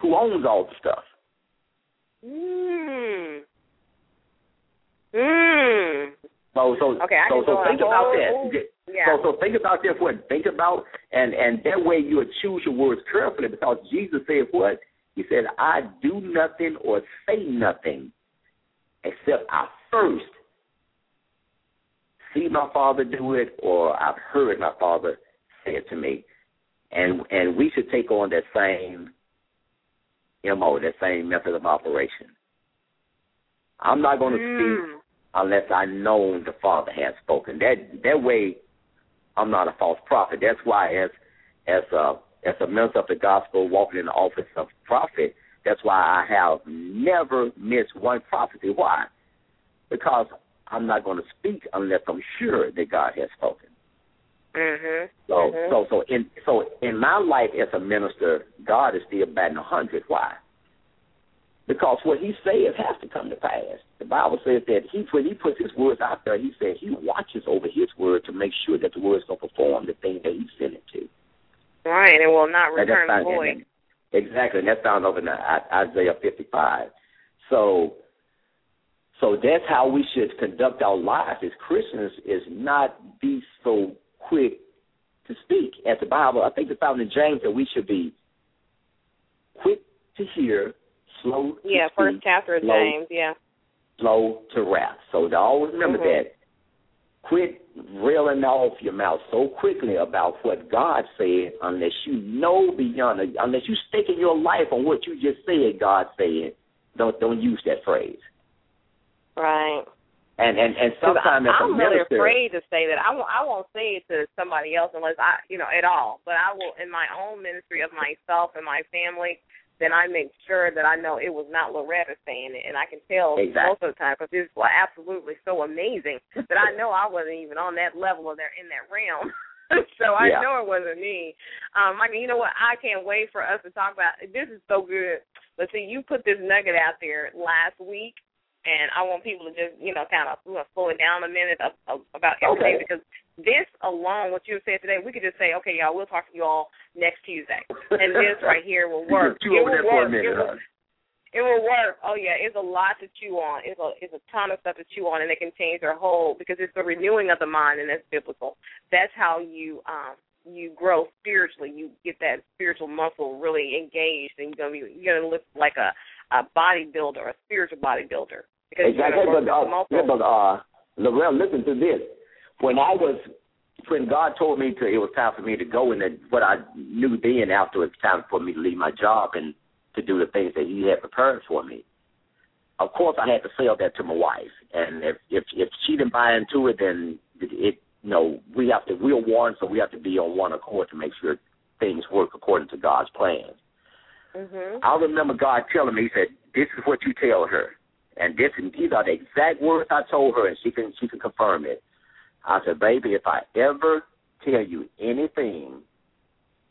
who owns all the stuff. Mm. Mm. So so okay, so, so think about that. Yeah. So so think about that what think about and and that way you would choose your words carefully because Jesus said what? He said, I do nothing or say nothing except I first see my father do it or I've heard my father say it to me. And and we should take on that same MO, that same method of operation. I'm not going to mm. speak unless I know the Father has spoken. That that way, I'm not a false prophet. That's why, as as a as a minister of the gospel, walking in the office of prophet, that's why I have never missed one prophecy. Why? Because I'm not going to speak unless I'm sure that God has spoken. Mm-hmm. So mm-hmm. so so in so in my life as a minister, God is still batting a hundred. Why? Because what He says has to come to pass. The Bible says that He when He puts His words out there, He says He watches over His word to make sure that the words don't perform the thing that He sent it to. Right, and it will not return void. Exactly, and that's found over in Isaiah 55. So so that's how we should conduct our lives as Christians is not be so quick to speak. As the Bible, I think it's found in James that we should be quick to hear, slow to Yeah, speak, first chapter of slow, James, yeah. Slow to wrath. So to always remember mm-hmm. that. Quit railing off your mouth so quickly about what God said unless you know beyond unless you stake in your life on what you just said God said. Don't don't use that phrase. Right. And and and sometimes I'm really afraid to say that. I won't. I won't say it to somebody else unless I, you know, at all. But I will in my own ministry of myself and my family. Then I make sure that I know it was not Loretta saying it, and I can tell exactly. most of the time because it's well, absolutely so amazing that I know I wasn't even on that level of there in that realm. so I yeah. know it wasn't me. Um, I mean, you know what? I can't wait for us to talk about. This is so good. But see, you put this nugget out there last week, and I want people to just you know kind of you know, slow it down a minute about everything okay. because this alone, what you said today, we could just say, okay, y'all, we'll talk to you all next Tuesday, and this right here will work. Chew it over will there for work. a minute, it, will, huh? it will work. Oh yeah, it's a lot to chew on. It's a it's a ton of stuff to chew on, and it can change your whole because it's the renewing of the mind, and that's biblical. That's how you um you grow spiritually. You get that spiritual muscle really engaged, and you're gonna be you're gonna look like a a bodybuilder, a spiritual bodybuilder. Because Exactly, but uh, yeah, but uh, Lorel, listen to this. When I was, when God told me to, it was time for me to go, and that what I knew then after it's time for me to leave my job and to do the things that He had prepared for me. Of course, I had to sell that to my wife, and if if if she didn't buy into it, then it, it you know we have to we're one, so we have to be on one accord to make sure things work according to God's plans. Mhm. I remember God telling me, He said, "This is what you tell her," and this and these are the exact words I told her, and she can she can confirm it. I said, "Baby, if I ever tell you anything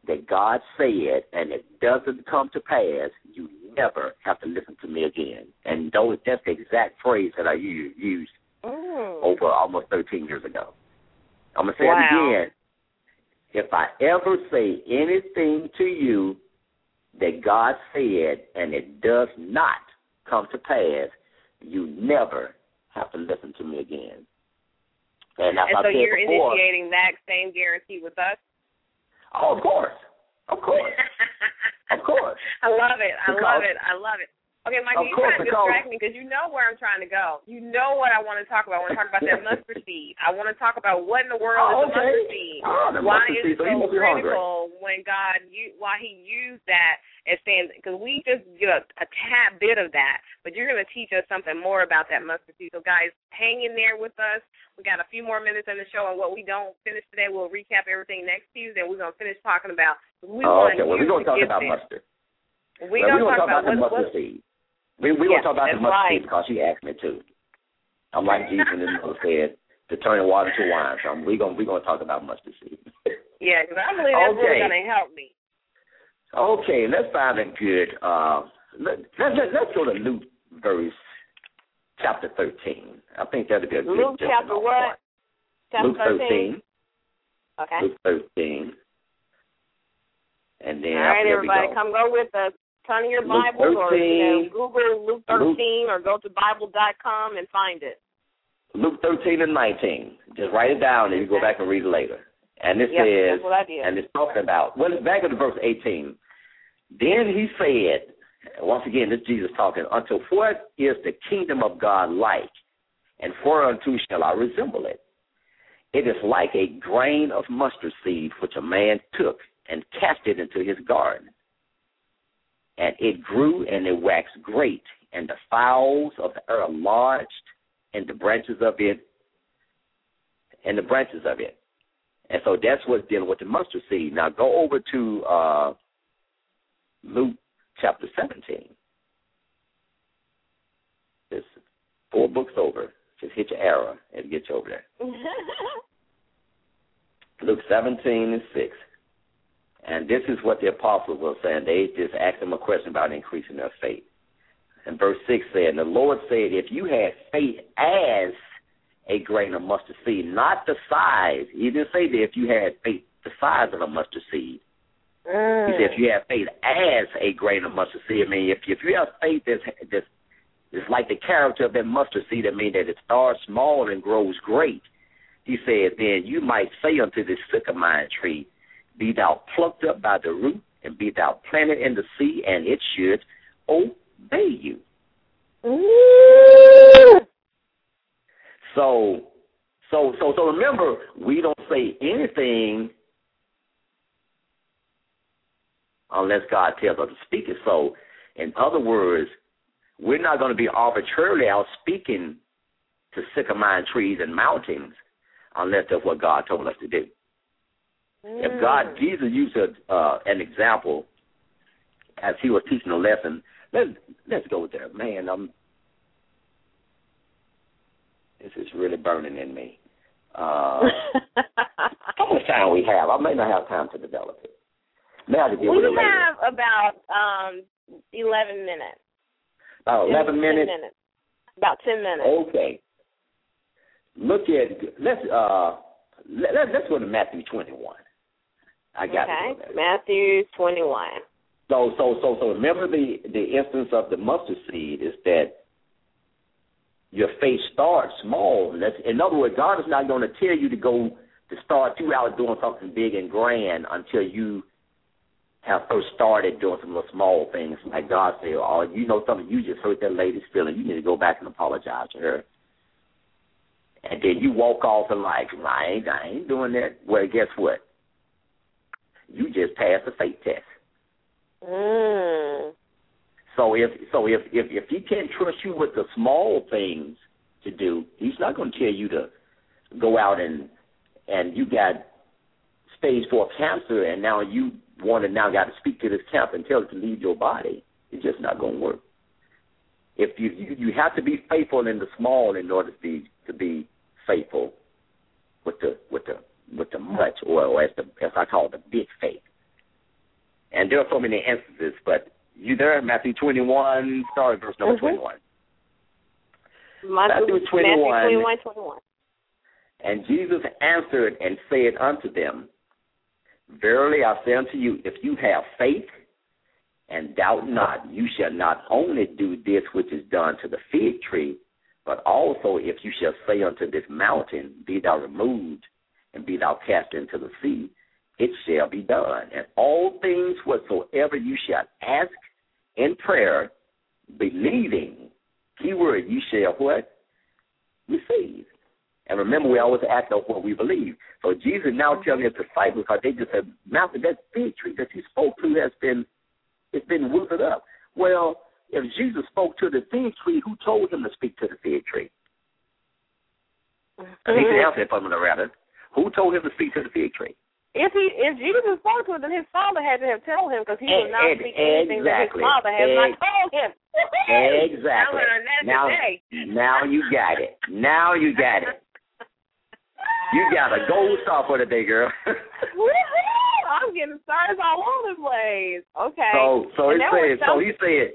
that God said and it doesn't come to pass, you never have to listen to me again." And those that's the exact phrase that I used used Mm. over almost 13 years ago. I'm gonna say Wow. it again. If I ever say anything to you that God said and it does not come to pass, you never have to listen to me again. And And so you're before, initiating that same guarantee with us. oh, of course, of course, of course. I love it. I Because- love it. I love it. Okay, Michael, Of you're course, trying to distract me because you know where I'm trying to go. You know what I want to talk about. I want to talk about that mustard seed. I want to talk about what in the world Oh, is a okay. mustard seed. Oh, why mustard is it so so must be hungry. critical when God, you, why He used that as saying? Because we just get a, a tad bit of that, but you're going to teach us something more about that mustard seed. So, guys, hang in there with us. We got a few more minutes in the show, and what we don't finish today, we'll recap everything next Tuesday. and We're going to finish talking about. We Oh, okay, well, we're going to talk about mustard. We well, don't we're going to talk about, the what, mustard seed. We we Yeah, to talk about the that's mustard right. seed because she asked me to. I'm like Jesus and the mother said to turn water to wine. So we're going we gonna talk about mustard seed. Yeah, because I believe that's really going to help me. Okay, let's find a good. Uh, let, let, let, let's go to Luke verse chapter 13. I think that'll be a good Luke chapter what? Chapter Luke 13. Okay. Luke 13. And then All right, everybody, go. come go with us. Turn to your Luke Bibles or you know, Google Luke 13 or go to Bible.com and find it. Luke 13 and 19. Just write it down and you go back and read it later. And it Yep, says, that's what I did. and it's talking about, well, it's back at the verse 18. Then he said, once again, this is Jesus talking, unto what is the kingdom of God like? And whereunto shall I resemble it? It is like a grain of mustard seed which a man took and cast it into his garden. And it grew and it waxed great, and the fowls of the earth lodged in the branches of it, and the branches of it. And so that's what's dealing with the mustard seed. Now go over to uh, Luke chapter 17. It's four books over. Just hit your arrow and get you over there. Luke 17 and 6. And this is what the apostles were saying. They just asked them a question about increasing their faith. And verse 6 said, And the Lord said, If you had faith as a grain of mustard seed, not the size. He didn't say that if you had faith the size of a mustard seed. He said if you have faith as a grain of mustard seed, I mean, if if you have faith that's that's it's like the character of that mustard seed, I mean that it starts small and grows great. He said, then you might say unto this sycamore tree, Be thou plucked up by the root, and be thou planted in the sea, and it should obey you. So, so, so, so remember, we don't say anything unless God tells us to speak it. So, in other words, we're not going to be arbitrarily out speaking to sycamore trees and mountains unless that's what God told us to do. If God, Jesus used a, uh, an example as he was teaching a lesson. Let's let's go there, man. I'm. This is really burning in me. Uh, how much time we have? I may not have time to develop it. May I to deal we with it later. have about um eleven minutes. About 10 eleven 10 minutes. minutes. About ten minutes. Okay. Look at let's uh let, us go to Matthew 21. I got okay. it. Matthew 21. So, so, so, so remember the the instance of the mustard seed is that your faith starts small. That's, in other words, God is not going to tell you to go to start you out doing something big and grand until you have first started doing some little small things. Like God said, oh, you know something, you just hurt that lady's feeling. You need to go back and apologize to her. And then you walk off and like, I ain't, I ain't doing that. Well, guess what? You just passed the faith test. Mm. So if so if if if he can't trust you with the small things to do, he's not going to tell you to go out and and you got stage four cancer, and now you want to now got to speak to this cancer and tell it to leave your body. It's just not going to work. If you, you you have to be faithful in the small in order to be to be faithful with the with the with the much or, or as the as I call it, the big faith. And there are so many instances, but you there, Matthew twenty one, sorry, verse number mm-hmm. twenty one. Matthew, Matthew 21, Matthew 21, 21. And Jesus answered and said unto them, Verily I say unto you, if you have faith and doubt not, you shall not only do this which is done to the fig tree, but also if you shall say unto this mountain, Be thou removed, and be thou cast into the sea, it shall be done. And all things whatsoever you shall ask in prayer, believing, keyword, you shall what? Receive. And remember, we always act on what we believe. So Jesus now telling his disciples, because they just said, Master, that fig tree that you spoke to has been, it's been withered up. Well, if Jesus spoke to the fig tree, who told him to speak to the fig tree? Mm-hmm. I need to answer it for me, rather. Who told him to speak to the fig tree? If he if Jesus spoke to him, then his father had to have told him because he was not speaking anything that his father has not told him. exactly. Now, now you got it. Now you got it. You got a gold star for the day, girl. I'm getting stars all over the place. Okay. So so he said so he said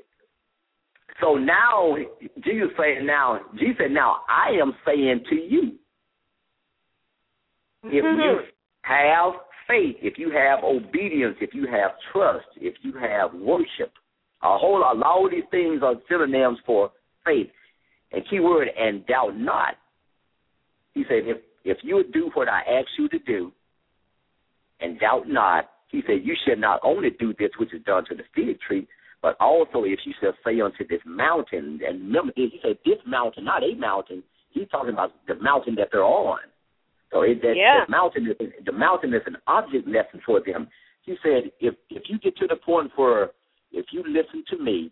so now Jesus said now Jesus said now I am saying to you if you mm-hmm. have faith, if you have obedience, if you have trust, if you have worship, a whole lot, of these things are synonyms for faith. And key word, and doubt not. He said, if if you would do what I ask you to do, and doubt not, he said, you should not only do this which is done to the fig tree, but also if you shall say unto this mountain, and remember, he said this mountain, not a mountain. He's talking about the mountain that they're on. So it, that, yeah. that mountain, is, the mountain is an object lesson for them. He said, if if you get to the point where if you listen to me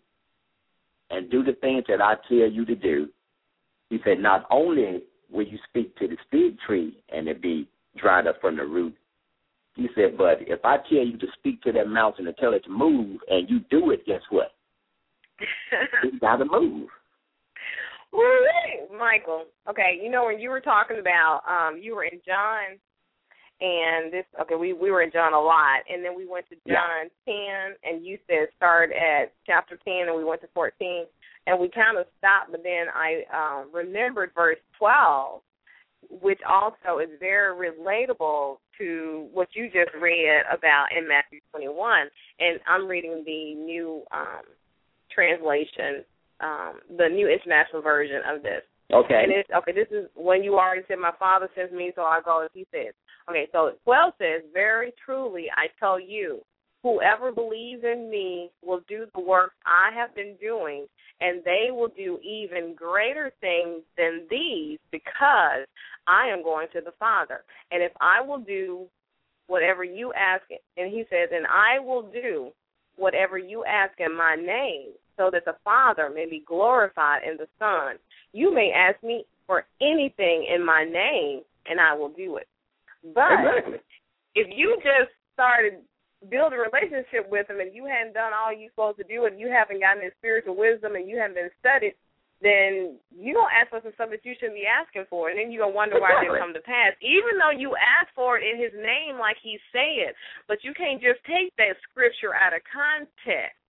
and do the things that I tell you to do, he said, not only will you speak to the fig tree and it be dried up from the root, he said, but if I tell you to speak to that mountain and tell it to move and you do it, guess what? it's got to move. Michael. Okay, you know when you were talking about um you were in John and this okay, we we were in John a lot and then we went to John yeah. 10 and you said start at chapter 10 and we went to 14 and we kind of stopped but then I um remembered verse 12 which also is very relatable to what you just read about in Matthew 21 and I'm reading the new um translation um, the new international version of this. Okay. And it's okay. This is when you already said, "My Father sends me, so I go." As He says. Okay. So twelve says, "Very truly, I tell you, whoever believes in me will do the works I have been doing, and they will do even greater things than these, because I am going to the Father. And if I will do whatever you ask, and He says, and I will do whatever you ask in my name." So that the Father may be glorified in the Son. You may ask me for anything in my name, and I will do it. But exactly. if you just started building a relationship with him and you hadn't done all you're supposed to do and you haven't gotten his spiritual wisdom and you haven't been studied, then you don't ask for some stuff that you shouldn't be asking for, and then you're gonna wonder why it didn't come to pass. Even though you asked for it in His name, like He said, but you can't just take that scripture out of context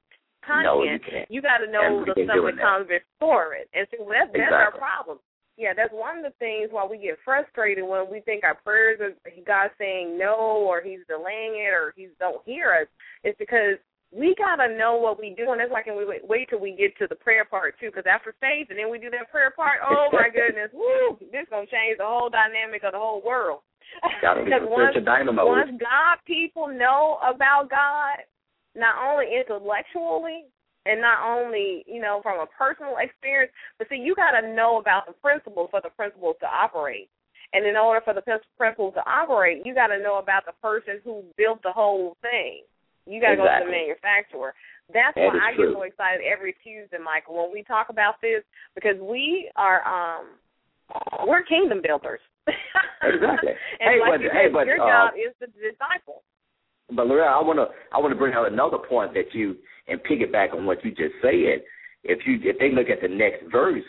content, no, you, you got to know the stuff that comes before it. And so that's, that's exactly. our problem. yeah, that's one of the things why we get frustrated when we think our prayers are God's saying no or He's delaying it or He don't hear us. It's because we gotta know what we do, and that's why can we wait, wait till we get to the prayer part too? Because after faith, and then we do that prayer part. Oh my goodness, woo! This gonna change the whole dynamic of the whole world. because once, once God people know about God, not only intellectually and not only you know from a personal experience, but see you got to know about the principles for the principles to operate. And in order for the principles to operate, you got to know about the person who built the whole thing. You got to exactly. go to the manufacturer. That's that why I true. get so excited every Tuesday, Michael, when we talk about this because we are um we're kingdom builders. exactly. and hey, like but you hey, but your uh, job is the disciple. But Loretta, I want to I want to bring out another point that you and piggyback on what you just said. If you if they look at the next verse,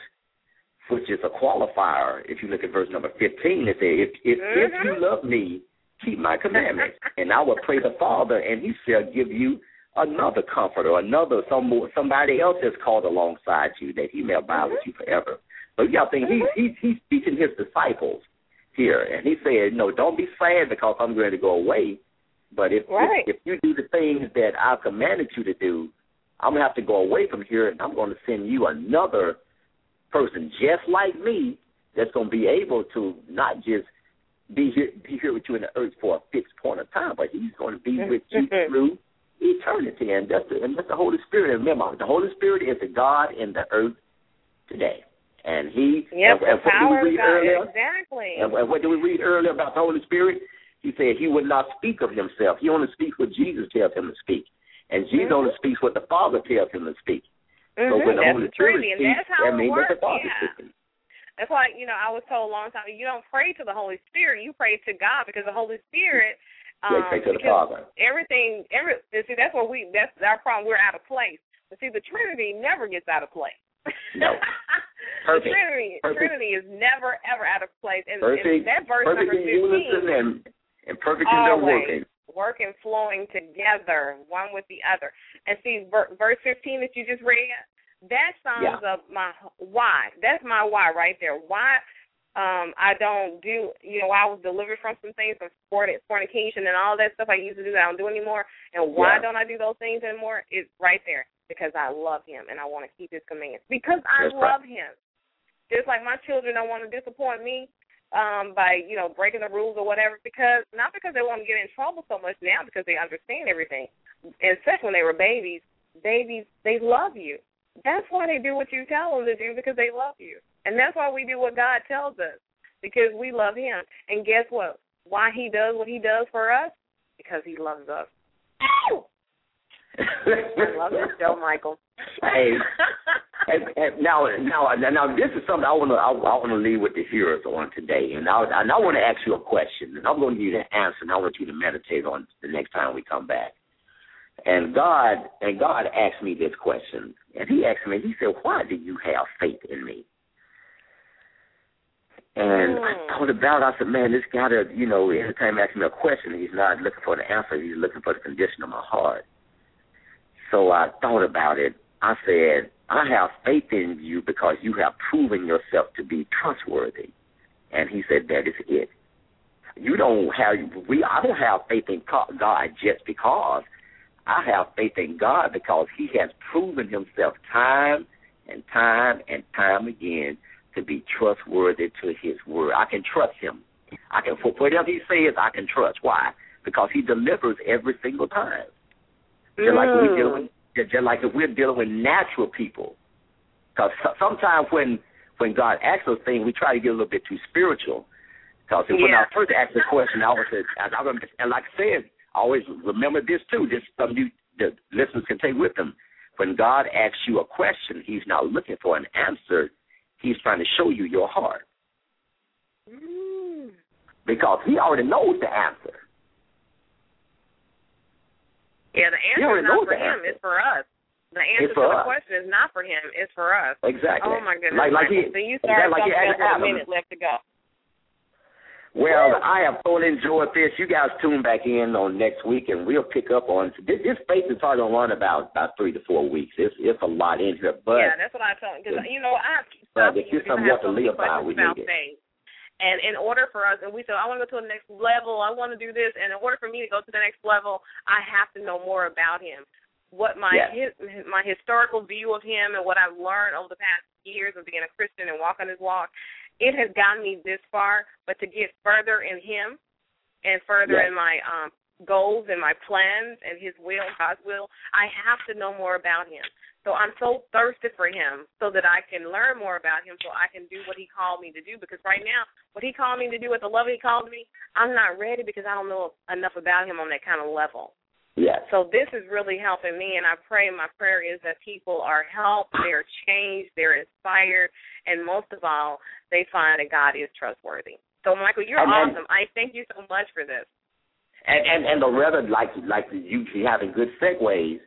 which is a qualifier, if you look at verse number fifteen, it says, "If if, mm-hmm. if you love me, keep my commandments, and I will pray the Father, and He shall give you another comforter, another some somebody else has called alongside you that He may abide with you forever." Got to think mm-hmm. he's he's he's teaching his disciples here, and he said, "No, don't be sad because I'm going to go away." But if, right. if if you do the things that I've commanded you to do, I'm gonna have to go away from here, and I'm going to send you another person just like me that's going to be able to not just be here be here with you in the earth for a fixed point of time, but he's going to be with you through eternity, and that's the, and that's the Holy Spirit. And remember, the Holy Spirit is the God in the earth today. And he, yep, and, and what do we read God, earlier? Exactly. And, and what did we read earlier about the Holy Spirit? He said he would not speak of himself. He only speaks what Jesus tells him to speak. And Jesus mm-hmm. only speaks what the Father tells him to speak. Mm-hmm. So when the that's Holy Spirit speaks, that's how that means works. that the Father yeah. speaking. That's why, you know, I was told a long time, you don't pray to the Holy Spirit, you pray to God because the Holy Spirit um, yeah, pray to the Father. everything every see that's what we that's our problem, we're out of place. But see the Trinity never gets out of place. No. Perfect. the Trinity perfect. Trinity is never ever out of place. And, perfect, and that verse perfect number fifteen and, and perfect in their working. working, flowing together, one with the other. And see, verse 15 that you just read, that sums yeah. up my why. That's my why right there. Why um I don't do, you know, I was delivered from some things, from fornication and all that stuff I used to do that I don't do anymore. And why yeah. don't I do those things anymore? Is right there because I love him and I want to keep his commands because I That's love right. him. Just like my children don't want to disappoint me, um, by you know breaking the rules or whatever because not because they want to get in trouble so much now because they understand everything. And especially when they were babies, babies they love you. That's why they do what you tell them to do because they love you, and that's why we do what God tells us because we love Him. And guess what? Why He does what He does for us because He loves us. I love this show, Michael. Hey, and now, now, now, this is something I want to I, I want to leave with the hearers on today, and I and I want to ask you a question, and I'm going to give you the answer, and I want you to meditate on the next time we come back. And God and God asked me this question, and He asked me, He said, "Why do you have faith in me?" And. I hmm. thought about it. I said, man, this guy that, you know, every time he asks me a question, he's not looking for the answer. He's looking for the condition of my heart. So I thought about it. I said, I have faith in you because you have proven yourself to be trustworthy. And he said, that is it. You don't have, we, I don't have faith in God just because. I have faith in God because he has proven himself time and time and time again to be trustworthy to his word. I can trust him. I can, for whatever he says, I can trust. Why? Because he delivers every single time. Just like we're dealing, just like if we're dealing with natural people, because sometimes when when God asks us things, we try to get a little bit too spiritual. Because yeah. when I first asked the question, I was I was and like I said, I always remember this too. This something you the listeners can take with them. When God asks you a question, He's not looking for an answer. He's trying to show you your heart. Mm. Because He already knows the answer. Yeah, the answer is not for him. It's for us. The answer to the us. question is not for him. It's for us. Exactly. Oh my goodness. Like, like he, so you started like something else with a minute left to go. Well, I have thoroughly enjoyed this. You guys tune back in on next week, and we'll pick up on this. This space is probably gonna run about about three to four weeks. It's it's a lot in here, but yeah, that's what I told because you know I But if you're somewhat to live by, we need it. And in order for us, and we said, I want to go to the next level, I want to do this, and in order for me to go to the next level, I have to know more about him. What my yes. his, my historical view of him and what I've learned over the past years of being a Christian and walking his walk, it has gotten me this far. But to get further in him and further yes. in my um goals and my plans and his will, God's will, I have to know more about him. So I'm so thirsty for him so that I can learn more about him so I can do what he called me to do. Because right now, what he called me to do with the love he called me, I'm not ready because I don't know enough about him on that kind of level. Yeah. So this is really helping me, and I pray my prayer is that people are helped, they're changed, they're inspired, and most of all, they find that God is trustworthy. So Michael, you're and awesome. I thank you so much for this. And and and the rather like like you having good segues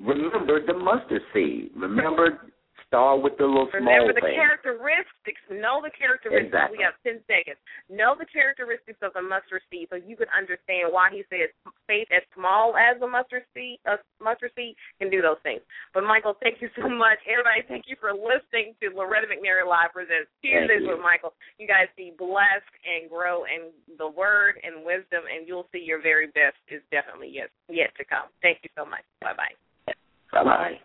remember the mustard seed. Remember, start with the little remember small the thing. characteristics. Know the characteristics. Exactly. We have ten seconds. Know the characteristics of the mustard seed, so you can understand why he says faith as small as a mustard seed, a mustard seed can do those things. But Michael, thank you so much. Everybody, thank you for listening to Loretta McNary Live presents Tuesdays with Michael. You guys be blessed and grow in the word and wisdom, and you'll see your very best is definitely yet yet to come. Thank you so much. Bye bye bye. Bye bye.